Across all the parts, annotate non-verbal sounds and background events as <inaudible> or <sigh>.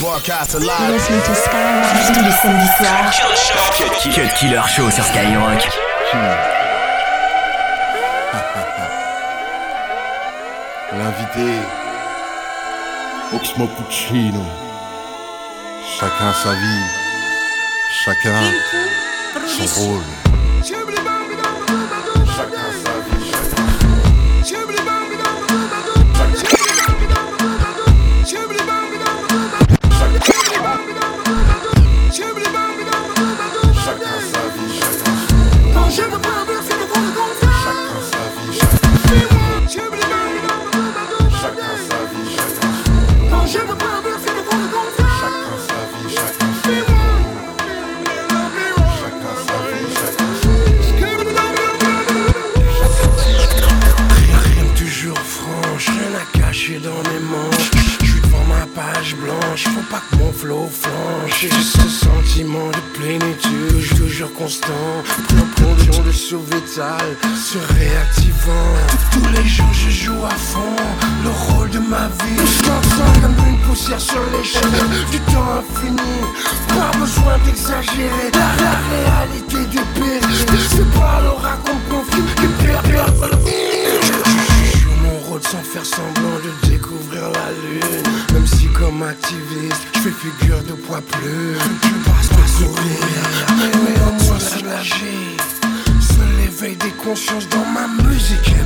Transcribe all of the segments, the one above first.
Broadcast live. Listening to Skyrock tous les samedis soirs. Cut, cut Killer Show sur Skyrock. L'invité, Oxmo Puccino. Chacun sa vie, chacun son rôle. se réactivant. Tous, les jours je joue à fond le rôle de ma vie. Je m'en comme une poussière sur les l'échelle du temps infini. Pas besoin d'exagérer la, la, réalité du pays. C'est pas l'aura qu'on confie qui rôle sans faire semblant de découvrir la lune Même si comme activiste, je fais figure de poids plus Tu passes pas sourire, mais au moins soulagé Éveille des consciences dans ma musique et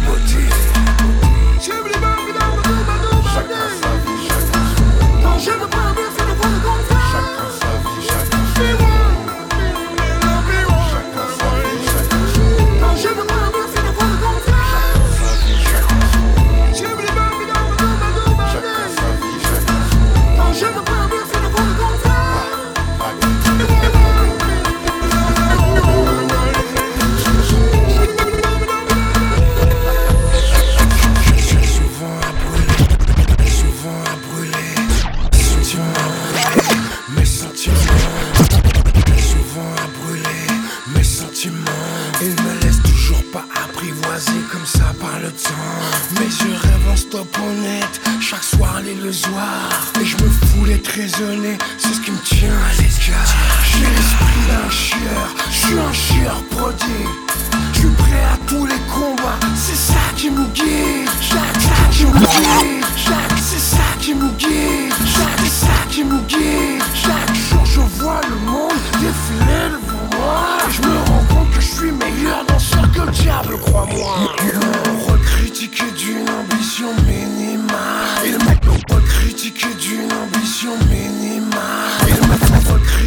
Et je me fous d'être raisonné, c'est ce qui me tient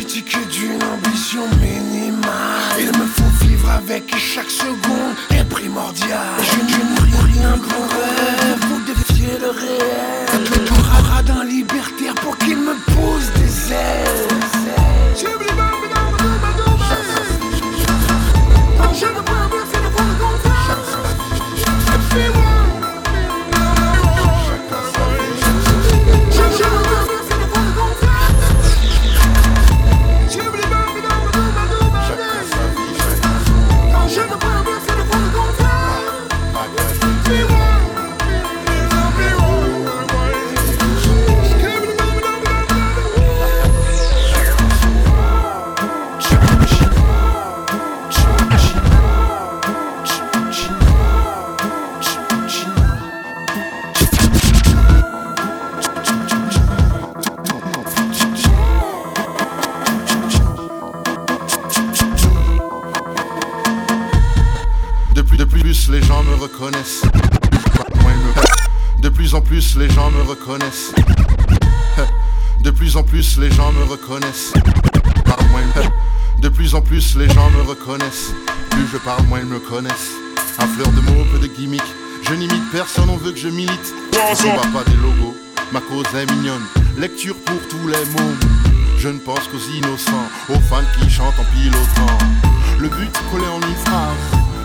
politique et d'une ambition minimale. Il me faut vivre avec chaque seconde est primordial. Je ne rien grand rêve pour défier le réel. Faites le tour à d'un libertaire pour qu'il me pose des ailes. <laughs> De plus en plus les gens me reconnaissent. De plus en plus les gens me reconnaissent. Plus je parle, moins ils me connaissent. Un fleur de mots, peu de gimmick. Je n'imite personne, on veut que je milite. On bat pas des logos, ma cause est mignonne. Lecture pour tous les mots. Je ne pense qu'aux innocents, aux fans qui chantent en pilotant. Le but collé en une phrase,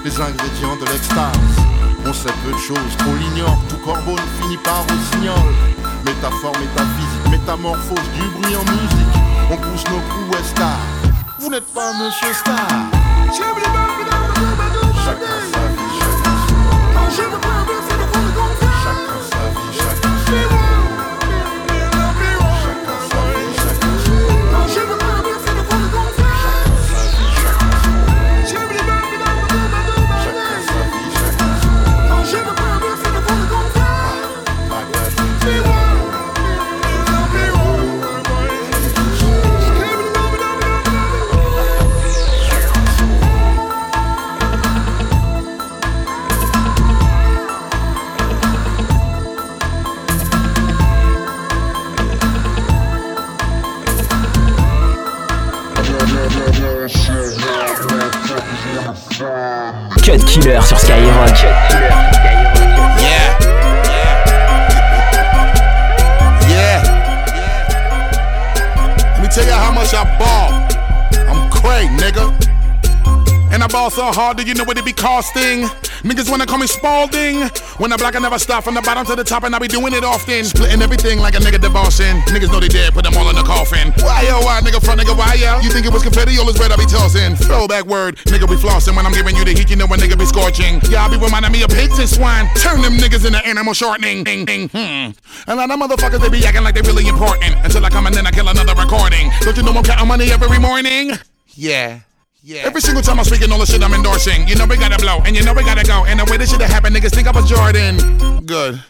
les ingrédients de l'extase. On sait peu de choses on l'ignore, tout corbeau ne finit par au signal. Métaphore, métaphysique, métamorphose du bruit en musique. On pousse nos coups à star. Vous n'êtes pas monsieur star. Chacun sa vie. Sur Skyrock. Yeah. Yeah. Let me tell you how much I ball. I'm crazy, nigga. And I ball so hard, do you know what it be costing? Niggas wanna call me Spalding. When I block, I never stop from the bottom to the top, and I be doing it often. Splitting everything like a nigga divorcing. Niggas know they dead, put them all in the coffin. Why yo, why nigga front nigga, why yo? You think it was confetti, all this bread I be tossing? Throwback word, nigga be flossing when I'm giving you the heat, you know a nigga be scorching. Yeah, I be reminding me of pigs and swine. Turn them niggas into animal shortening. Ding, ding, hmm. A lot of motherfuckers, they be acting like they really important. Until I come and then I kill another recording. Don't you know I'm counting money every morning? Yeah. Yeah. Every single time I'm speaking all the shit I'm endorsing. You know we gotta blow, and you know we gotta go. And the way this shit happened, niggas think I was Jordan. Good.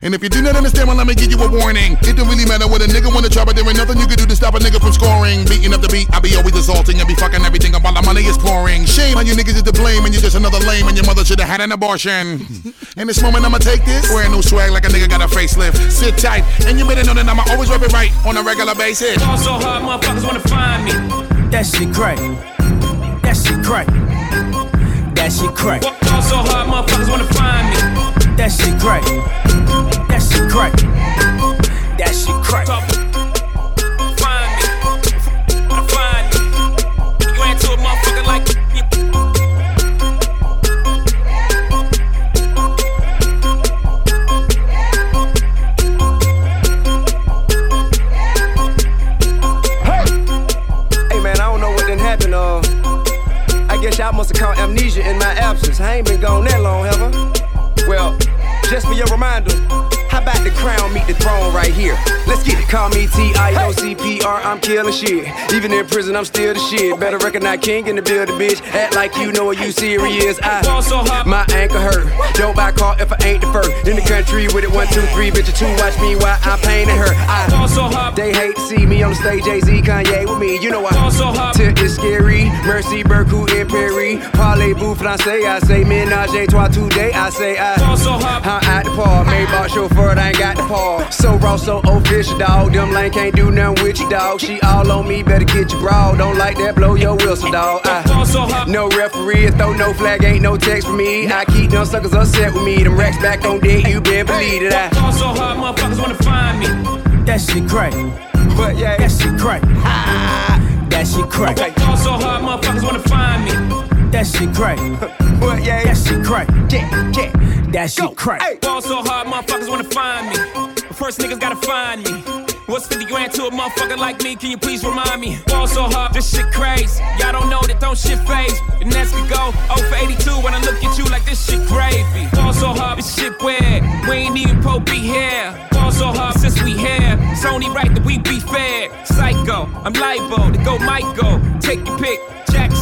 And if you do not understand, well, let me give you a warning. It don't really matter what a nigga wanna try, but there ain't nothing you can do to stop a nigga from scoring. Beating up the beat, I be always assaulting and be fucking everything up while the money is pouring. Shame on you niggas is to blame, and you're just another lame, and your mother should've had an abortion. <laughs> In this moment, I'ma take this. Wearing no swag like a nigga got a facelift. Sit tight, and you better know that I'ma always rub it right on a regular basis. Fall so hard, motherfuckers wanna find me. That shit crack. That shit crack. That shit crack. Fall so hard, motherfuckers wanna find me. That shit crack. That shit crack. That shit crack. Must have caught amnesia in my absence. I ain't been gone that long, have I? Well, just for your reminder, how about the crown meet the throne right here? Let's get it. Call me T-I-O-C-P-R, I'm killing shit. Even in prison, I'm still the shit. Better recognize king in the building, bitch. Act like you know what you serious. I, my ankle hurt. Don't buy car if I ain't the first. In the country with it, one, two, three, bitch, two. Watch me while I'm painting her. I, they hate to see me on the stage, Jay Z, Kanye with me. You know I. so hard. Tip is scary. Mercy, Berku, and Perry. Parlez-vous français? I say ménage à trois today. I say I. So hard. I'm at the par. Maybach chauffeur, I ain't got the par. So raw, so official, dog. Them lane can't do nothing with you, dog. She all on me, better get your broad. Don't like that, blow your whistle, dog. I. Fall so hard. No referee, throw no flag, ain't no text for me. I keep them suckers upset with me. Them racks back on deck, you been believe it. I. Fall so hard, motherfuckers wanna find me. That shit crack. But yeah, That shit crack. That shit crack. Fall so hard, motherfuckers wanna find me. That shit crack. <laughs> but yeah, That shit crack. yeah, yeah. That shit Go. crack. Hey. Fall so hard, motherfuckers wanna find me. First niggas gotta find me. What's 50 grand to a motherfucker like me? Can you please remind me? Fall so hard, this shit crazy. Y'all don't know that don't shit phase. And next could go 0 for 82 when I look at you like this shit gravy. Fall so hard, this shit weird. We ain't even po be here. Fall so hard since we here. It's only right that we be fair. Psycho, I'm liable to go Michael. Take your pick. Jackson,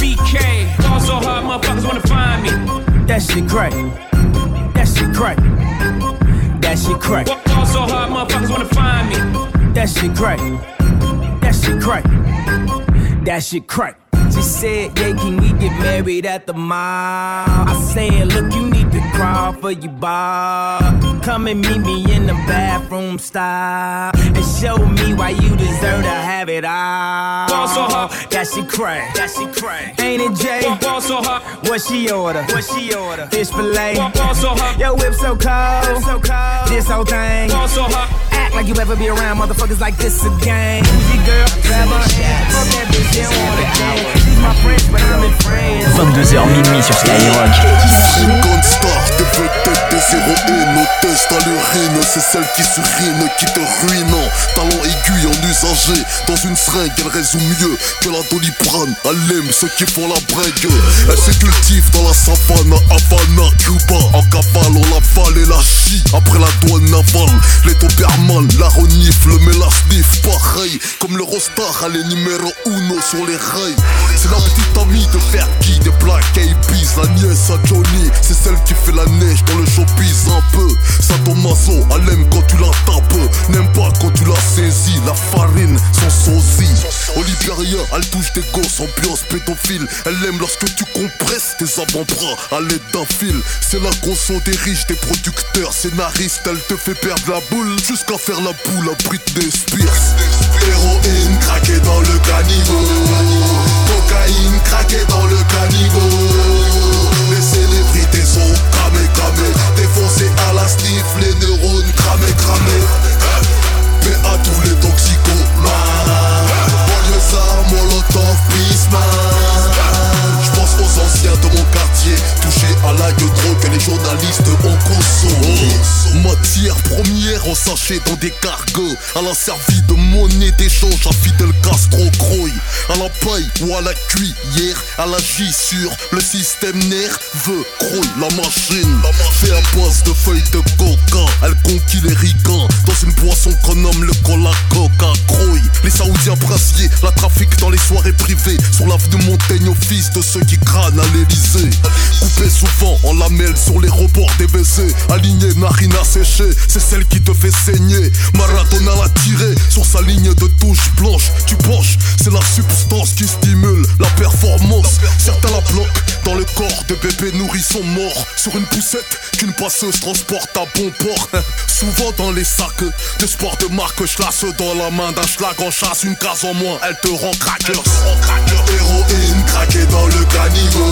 BK. Fall so hard, motherfuckers wanna find me. That shit crack. That shit crack. That shit crack. Fall so hard, motherfuckers wanna find me. That shit crack. That shit crack. That shit crack. She said, yeah, can we get married at the mall? I said, look, you need to crawl for your bar. Come and meet me in the bathroom style. Show me why you deserve to have it all. That shit crack. That she crack. Ain't it Jay? What she order? What she order? Fish fillet. Ball so hot, Yo, whip so cold. So cold. This whole thing. Ball so hot. Act like you ever be around motherfuckers like this again. Bougie girl, hand. Fuck that bitch, they don't wanna dance. She's my friend, but I'm in friends. 22h minuit sur Skyrock. Une star, des vedettes, des héroïnes Nos tests à l'urine, c'est celle qui se rine Qui te ruine, talent aiguille en usager Dans une seringue, elle résout mieux que la doliprane Elle aime ceux qui font la bregue Elle se cultive dans la savane Havana, Cuba En cavale, on l'avale et la chie Après la douane navale, les dobermans La renifle, mais la sniff Pareil, comme le Star, elle est numéro uno sur les rails. C'est la petite amie de Fergie, des Black Eyed la nièce à Johnny. C'est celle qui fait la neige dans le showbiz un peu. Sa Tomaso, elle aime quand tu la tapes, n'aime pas quand tu la saisis. La farine, son sosie. Olivia, elle touche des gosses, ambiance pédophile. Elle aime lorsque tu compresses tes avant-bras à l'aide d'un fil. C'est la conso des riches, des producteurs, scénaristes. Elle te fait perdre la boule jusqu'à faire la boule à Britney Spears. Héroïne craquée dans le caniveau. Cocaïne craquée dans le caniveau. Les célébrités sont cramées, cramées. Défoncées à la sniff, les neurones cramés, cramés. Mais à tous les toxicomanes. ça, Molotov, Je pense aux anciens de mon quartier, touchés à la drogue que les journalistes ont. Matière première en sachet dans des cargos. Elle a servi de monnaie d'échange à Fidel Castro Croy. À la paille ou à la cuillère, elle agit sur le système nerveux. Croy la machine. Fait un poste de feuilles de coca. Elle conquit les ricains dans une boisson qu'on nomme le cola coca. Croy. Les saoudiens brassiers, la trafic dans les soirées privées. Sur l'avenue Montaigne au fils de ceux qui crânent à l'Elysée. Coupé souvent en lamelles sur les reports des WC. Aligné narine c'est celle qui te fait saigner. Maradona l'a tiré sur sa ligne de touche blanche. Tu penches, c'est la substance qui stimule la performance. Certains la bloquent dans le corps de bébés nourrissons morts. Sur une poussette qu'une passeuse transporte à bon port. <laughs> Souvent dans les sacs de sport de marque, schlasse dans la main d'un schlag en chasse. Une case en moins, elle te rend crackers. Héroïne craquée dans le caniveau.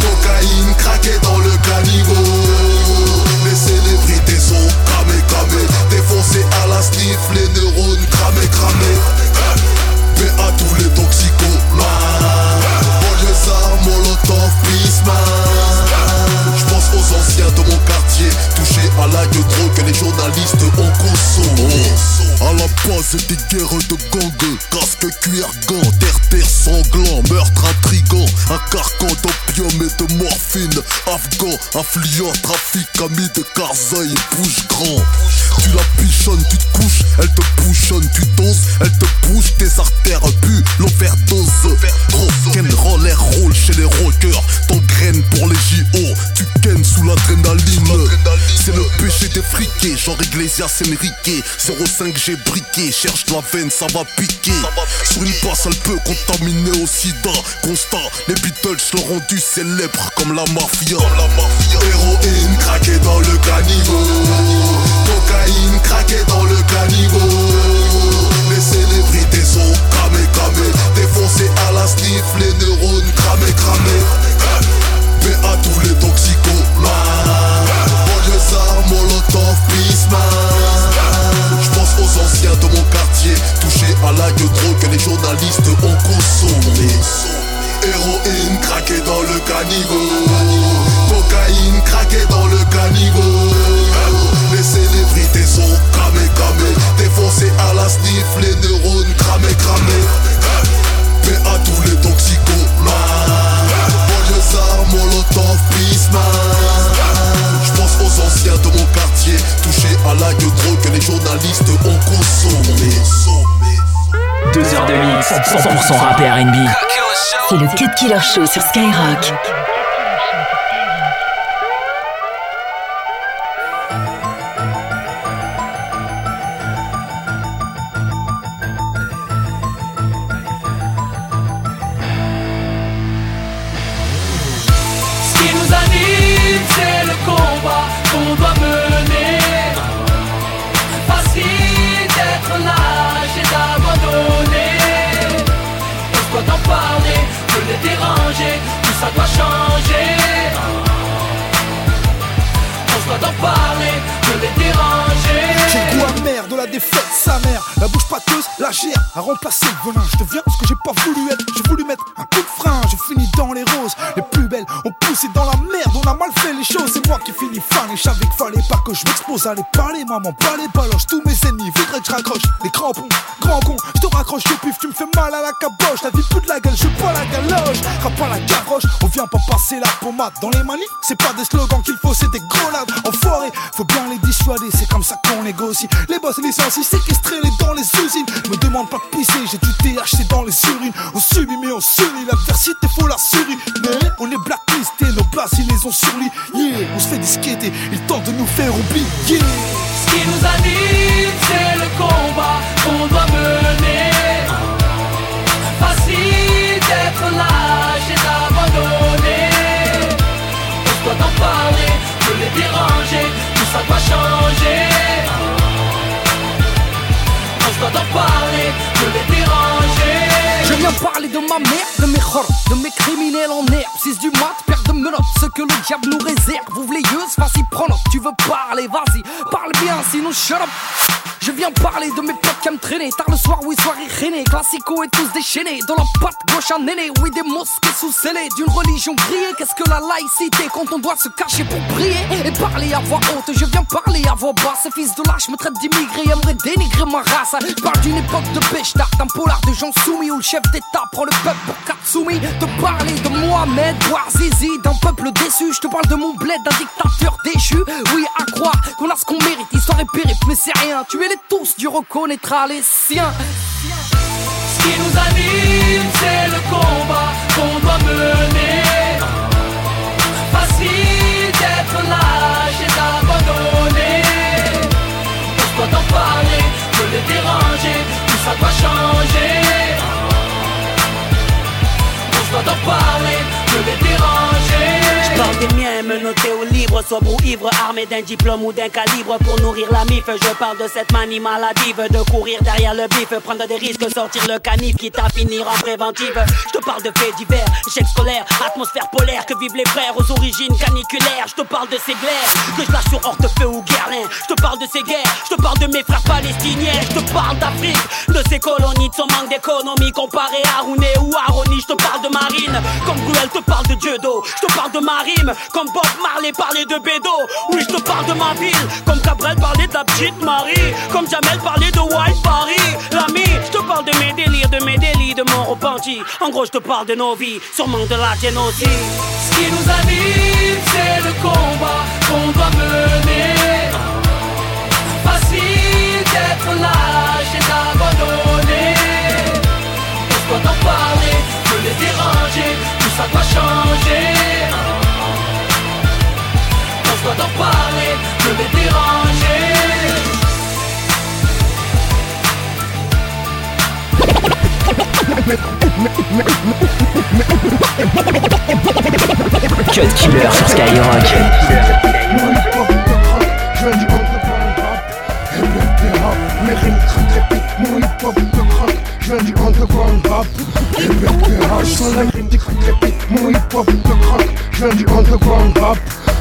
Cocaïne craquée dans le caniveau. Les célébrités sont cramées, cramées. Défoncées à la sniff, les neurones cramés, cramés. Mais à tous les toxicomanes ça, Molotov, Je pense aux anciens de mon quartier. Touchés à la drogue que les journalistes ont consommé à la base des guerres de gang, casque cuir gants, terre-terre sanglant, meurtre intrigant, un carcan d'opium et de morphine, afghan, affluent, trafic, ami de Carzaï, bouge grand. Tu la pichonnes, tu te couches, elle te bouchonne, tu doses, elle te bouge tes artères, bu l'overdose. Roller roule chez les rockers, t'engraines pour les JO, tu kennes sous l'adrénaline. C'est le péché des friqués, genre Iglesias Enrique, 05 j'ai briqué, cherche la veine, ça va piquer. Sur une passe, elle peut contaminer au sida. Constat, les Beatles l'ont rendu célèbre comme la mafia. Héroïne craquée dans le caniveau. Cocaïne craquée dans le caniveau. Les célébrités sont cramées, cramées. Défoncées à la sniff, les neurones journalistes ont consommé 2 heures de mix, 100% rap et R&B C'est le Cut Killer Show sur Skyrock à remplacer le venin. Je deviens ce que j'ai pas voulu être. J'ai voulu mettre un coup de frein. J'ai fini dans les roses, les plus belles. On poussé dans la merde, on a mal fait les choses, c'est moi qui finis fan. Et je savais qu'il fallait pas que je m'expose les parler, maman, pas les baloches, tous mes ennemis voudraient que je raccroche. Les crampons, grand con, je te raccroche, je pif, tu me fais mal à la caboche, la vie plus de la gueule, je pas la galoche, rap pas la garoche, on vient pas passer la pommade dans les manifs, c'est pas des slogans qu'il faut, c'est des grenades, enfoirés, faut bien les dissuader, c'est comme ça qu'on Les boss et les sensis séquestrés les dans les usines, me demande pas de pisser, j'ai du THC dans les urines, on subit mais on s'unit, l'adversité faut la Mais On est blacklisté, nos places ils les ont sur lit, yeah, on se fait disqueter, ils tentent de nous faire oublier. Ce qui nous anime, de ma mère, de mes horreurs, de mes criminels en herbe. 6 du mat, père de menottes, ce que le diable nous réserve. Ouvre les yeux, vas-y, prends note. Tu veux parler, vas-y, parle bien, sinon shut up. Je viens parler de mes potes qui me traîner. Tard le soir, oui, soirée reine Classico et tous déchaînés. Dans la patte gauche un aîné. Oui, des mosquées sous scellées D'une religion grillée. Qu'est-ce que la laïcité Quand on doit se cacher pour prier Et parler à voix haute? Je viens parler à voix basse. Fils de lâche me traitent d'immigré Aimerait dénigrer ma race. Je parle d'une époque de pêche D'un polar de gens soumis Où le chef d'état prend le peuple pour Katsumi De parler de Mohamed Bouazizi D'un peuple déçu. Je te parle de mon bled D'un dictateur déchu. Oui, à croire qu'on a ce qu'on mérite. Histoire et périple Mais c'est rien. Tu es les tous, Dieu reconnaîtra les siens. Ce qui nous anime, c'est le combat qu'on doit mener. Facile d'être lâche et d'abandonner. On doit en parler, de les déranger, tout ça doit changer. On doit en parler, de les déranger. Parle des miens, menottés au libre, sobre ou ivre, armé d'un diplôme ou d'un calibre pour nourrir la mif. Je parle de cette manie maladive, de courir derrière le bif, prendre des risques, sortir le canif, quitte à finir en préventive. Je te parle de faits divers, échecs scolaires, atmosphère polaire, que vivent les frères aux origines caniculaires. Je te parle de ces glaires, que je lâche sur Hortefeux ou Guerlain. Je te parle de ces guerres, je te parle de mes frères palestiniens. Je te parle d'Afrique, de ces colonies, de son manque d'économie comparé à Rouné ou à Roni. Je te parle de Marine, comme Bruel te parle de Dieu d'eau. Je te parle de Comme Bob Marley parlait de Bédo. Oui, je te parle de ma ville, comme Cabrel parlait de la petite Marie, comme Jamel parlait de White Paris. L'ami, je te parle de mes délires, de mes délits, de mon repenti. En gros, je te parle de nos vies, sûrement de la génocide. Ce qui nous anime, c'est le combat qu'on doit mener. Facile d'être lâche et d'abandonner. On doit en parler, de les déranger, tout ça doit changer? T'en parler, je vais déranger. Cut Killer sur Skyrock. Mes rimes crépite, mon hip-hop de crack, je viens du underground rap. Je crépite, mon viens du underground rap.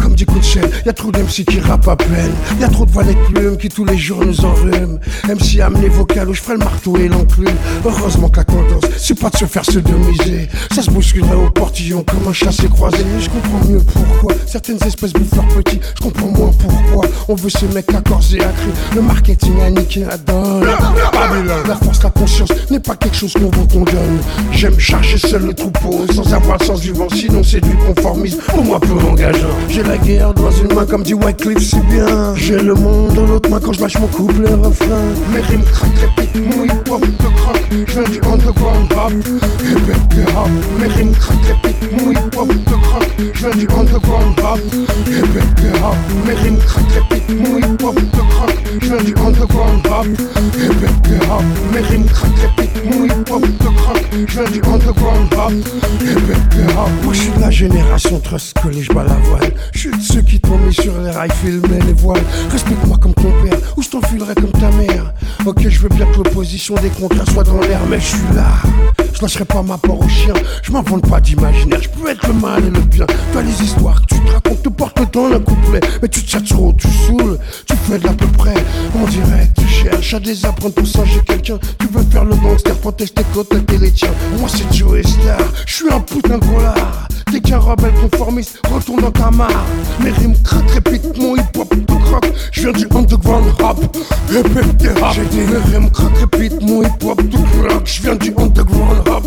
Comme dit coup de y'a trop d'MC qui rappent à peine. Y'a trop de valets de plumes qui tous les jours nous enrhument. MC amené vocal où je ferai le marteau et l'enclume. Heureusement que la tendance, c'est pas de se faire sodomiser. Ça se bousculerait au portillon comme un chassé croisé. Je comprends mieux pourquoi certaines espèces bouffent leurs petits. Je comprends moins pourquoi on veut ces mecs à corps et à cri. Le marketing a niqué la donne. La force, la conscience n'est pas quelque chose qu'on vous condamne. J'aime charger seul le troupeau sans avoir le sens du vent, sinon c'est du conformisme. Pour moi, peu engageant. J'ai la guerre dans une main comme dit Wycliffe, c'est bien. J'ai le monde dans l'autre main quand je lâche mon couple le refrain. Mes rimes craquent, répètent, mon hip-hop de crack. Je viens du underground rap. Hip rap. Mes rimes craquent, répètent, mon hip-hop de crack. Je viens du underground rap. Hip rap. Mes rimes craquent, répètent, mon hip-hop de crack. Je viens du underground rap. Hip rap. Mes rimes craquent, répètent, mon hip-hop de crack. je viens du underground rap. Moi je suis de la génération trust les bats la voile. Je suis de ceux qui t'ont mis sur les rails, filmer les voiles. Respecte-moi comme ton père, ou je t'enfilerai comme ta mère. Ok, je veux bien que l'opposition des contraires soit dans l'air, mais je suis là. Je lâcherai pas ma part au chien, je m'invente pas d'imaginaire. Je peux être le mal et le bien. Toi, les histoires que tu te racontes te portent dans un couplet. Mais tu te trop, tu saoules, tu fais de l'à peu près. On dirait tu cherches à désapprendre pour. J'ai quelqu'un. Tu veux faire le gangster, protège tes côtes, t'es les tiens. Moi, c'est Joe Star, je suis un putain de. T'es qu'un rebelle conformiste, retourne dans ta mare. Mes rimes craquent, répète mon hip hop, tout croque. Je viens du underground rap, répète tes rap. Mes rimes craquent, répète mon hip hop, tout croque. Je viens du underground rap,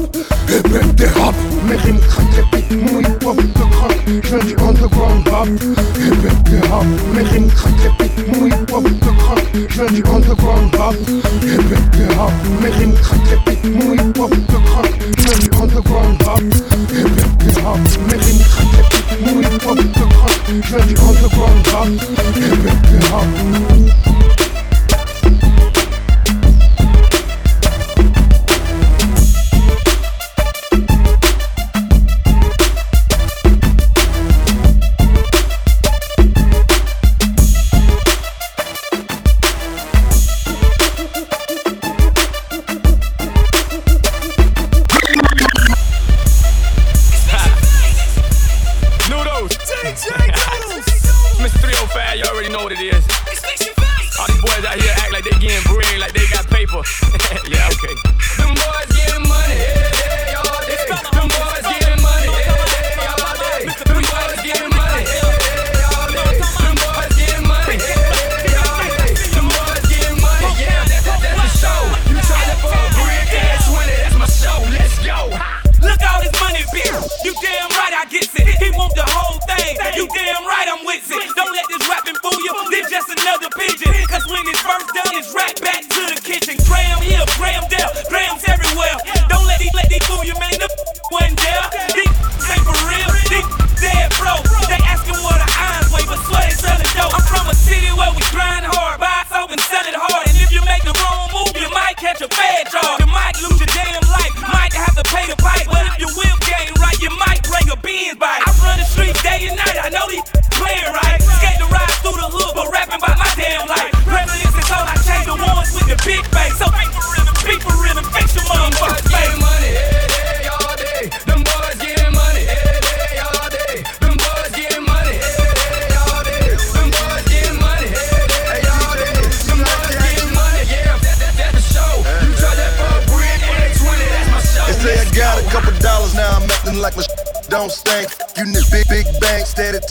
répète tes rap. Mes rimes craquent, répète mon hip hop, tout croque. Je viens du underground rap, répète tes rap. Mes rimes craquent, répète mon hip hop, tout croque. Je viens du underground rap, répète tes rap. Mes rimes craquent, répète mon hip hop, tout croque. Je viens du underground rap, répète tes rap. Mes rimes craquent, mon hip hop te craque Je viens du underground rap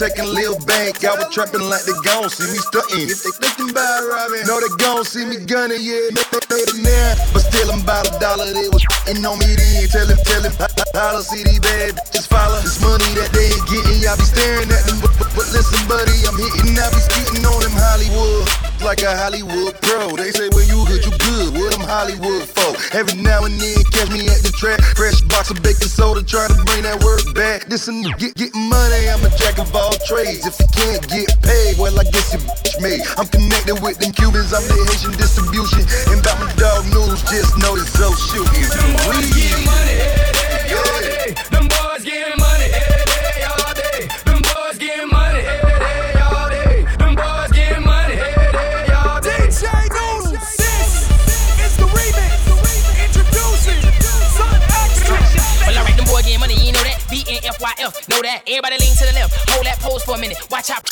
taking Lil Bank. I was trapping like they gon' see me stunting. If they thinking about robbing, know they gon' see me gunning, yeah. Now. But still, I'm about a dollar. They was in on me then. Tell him, tell him, holla, see these bad bitches follow. This money that they ain't getting, y'all be staring at them. But, but, but listen, buddy, I'm hitting, I be spitting on them Hollywood like a Hollywood pro. They say when you good, you good. What them Hollywood folk? Every now and then catch me at the track. Fresh box of baking soda, trying to bring that work back. This and get get money. I'm a jack of all trades. If you can't get paid, well I guess you bitch me. I'm connected with them Cubans. I'm the Haitian distribution. And about my dog news, just know it's so shooting. Them boys getting money. Hey, Them boys getting money. Know that. B N F Y F, know that. Everybody lean to the left. Hold that pose for a minute. Watch out.